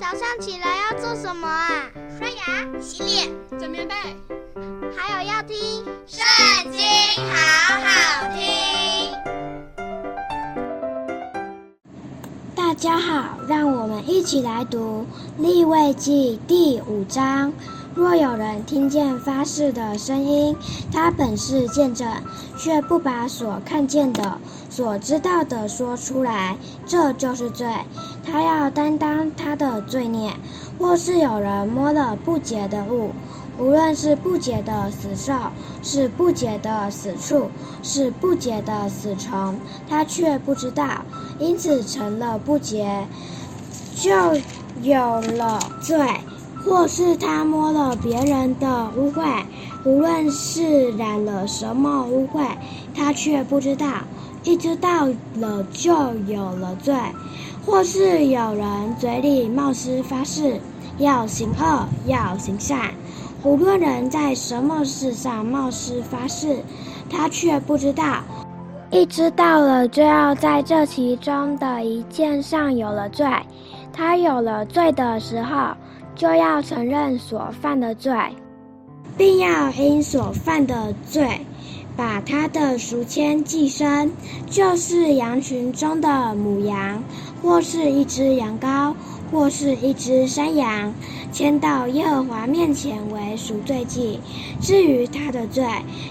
早上起来要做什么啊？刷牙、洗脸、整棉被，还有要听《圣经》，好好听。大家好，让我们一起来读《利未记》第五章。若有人听见发誓的声音，他本是见证，却不把所看见的、所知道的说出来，这就是罪。他要担当他的罪孽。或是有人摸了不洁的物，无论是不洁的死兽，是不洁的死畜，是不洁的死虫，他却不知道，因此成了不洁，就有了罪。或是他摸了别人的污秽，无论是染了什么污秽，他却不知道，一知道了就有了罪。或是有人嘴里冒失发誓，要行恶，要行善，无论人在什么事上冒失发誓，他却不知道，一知道了就要在这其中的一件上有了罪。他有了罪的时候，就要承认所犯的罪，并要因所犯的罪，把他的赎愆祭牲，就是羊群中的母羊，或是一只羊羔，或是一只山羊，牵到耶和华面前为赎罪祭。至于他的罪，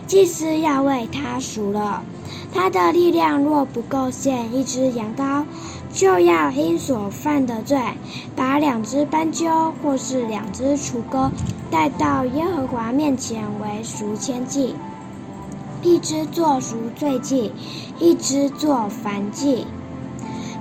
祭司要为他赎了。他的力量若不够献一只羊羔，就要因所犯的罪，把两只斑鸠或是两只雏鸽带到耶和华面前为赎愆祭，一只作赎罪祭，一只作燔祭。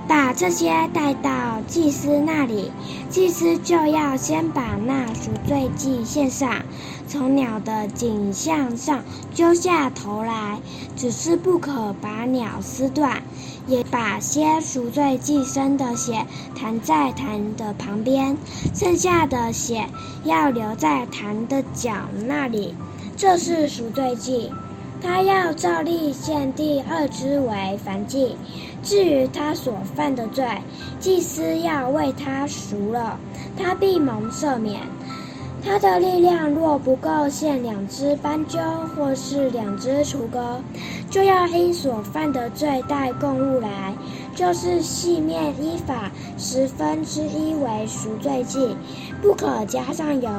把这些带到祭司那里，祭司就要先把那赎罪祭献上，从鸟的颈项上揪下头来，只是不可把鸟撕断，也把些赎罪祭牲的血弹在坛的旁边，剩下的血要留在坛的角那里，这是赎罪祭。他要照例献第二只为凡祭。至于他所犯的罪，祭司要为他赎了，他必蒙赦免。他的力量若不够献两只斑鸠或是两只雏鸽，就要因所犯的罪带供物来，就是细面依法十分之一为赎罪祭，不可加上油，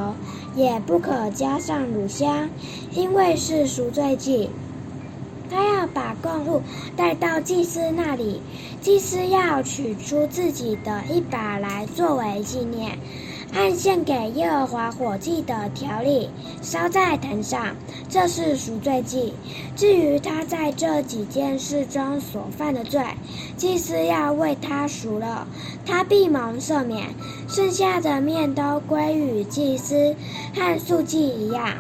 也不可加上乳香，因为是赎罪祭。他要把供物带到祭司那里，祭司要取出自己的一把来作为纪念，按献给耶和华火祭的条例烧在坛上，这是赎罪祭。至于他在这几件事中所犯的罪，祭司要为他赎了，他必蒙赦免。剩下的面都归与祭司，和素祭一样。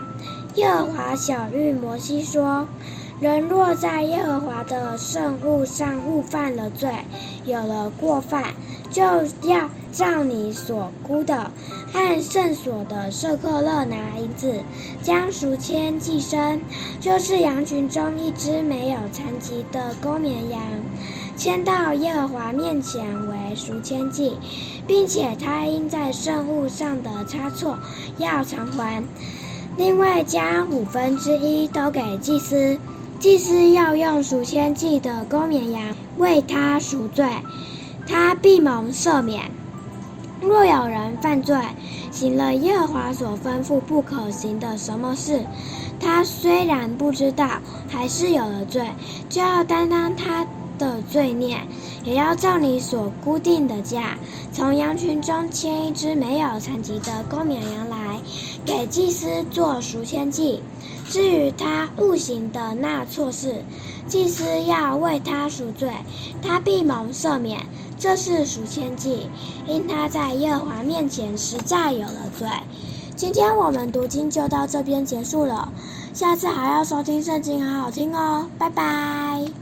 耶和华晓諭摩西说。人若在耶和华的圣物上误犯了罪，有了过犯，就要照你所估的，按圣所的舍客勒拿银子，将赎愆祭牲，就是羊群中一只没有残疾的公绵羊，牵到耶和华面前为赎愆祭，并且他因在圣物上的差错要偿还，另外将五分之一都给祭司。祭司要用赎愆祭的公绵羊为他赎罪，他必蒙赦免。若有人犯罪，行了耶和华所吩咐不可行的什么事，他虽然不知道，还是有了罪，就要担当他的罪孽，也要照你所固定的价，从羊群中牵一只没有残疾的公绵羊来，给祭司做赎愆祭。至于他误行的那错事，祭司要为他赎罪，他必蒙赦免。这是赎千计，因他在耶和华面前实在有了罪。今天我们读经就到这边结束了，下次还要收听圣经，好好听哦，拜拜。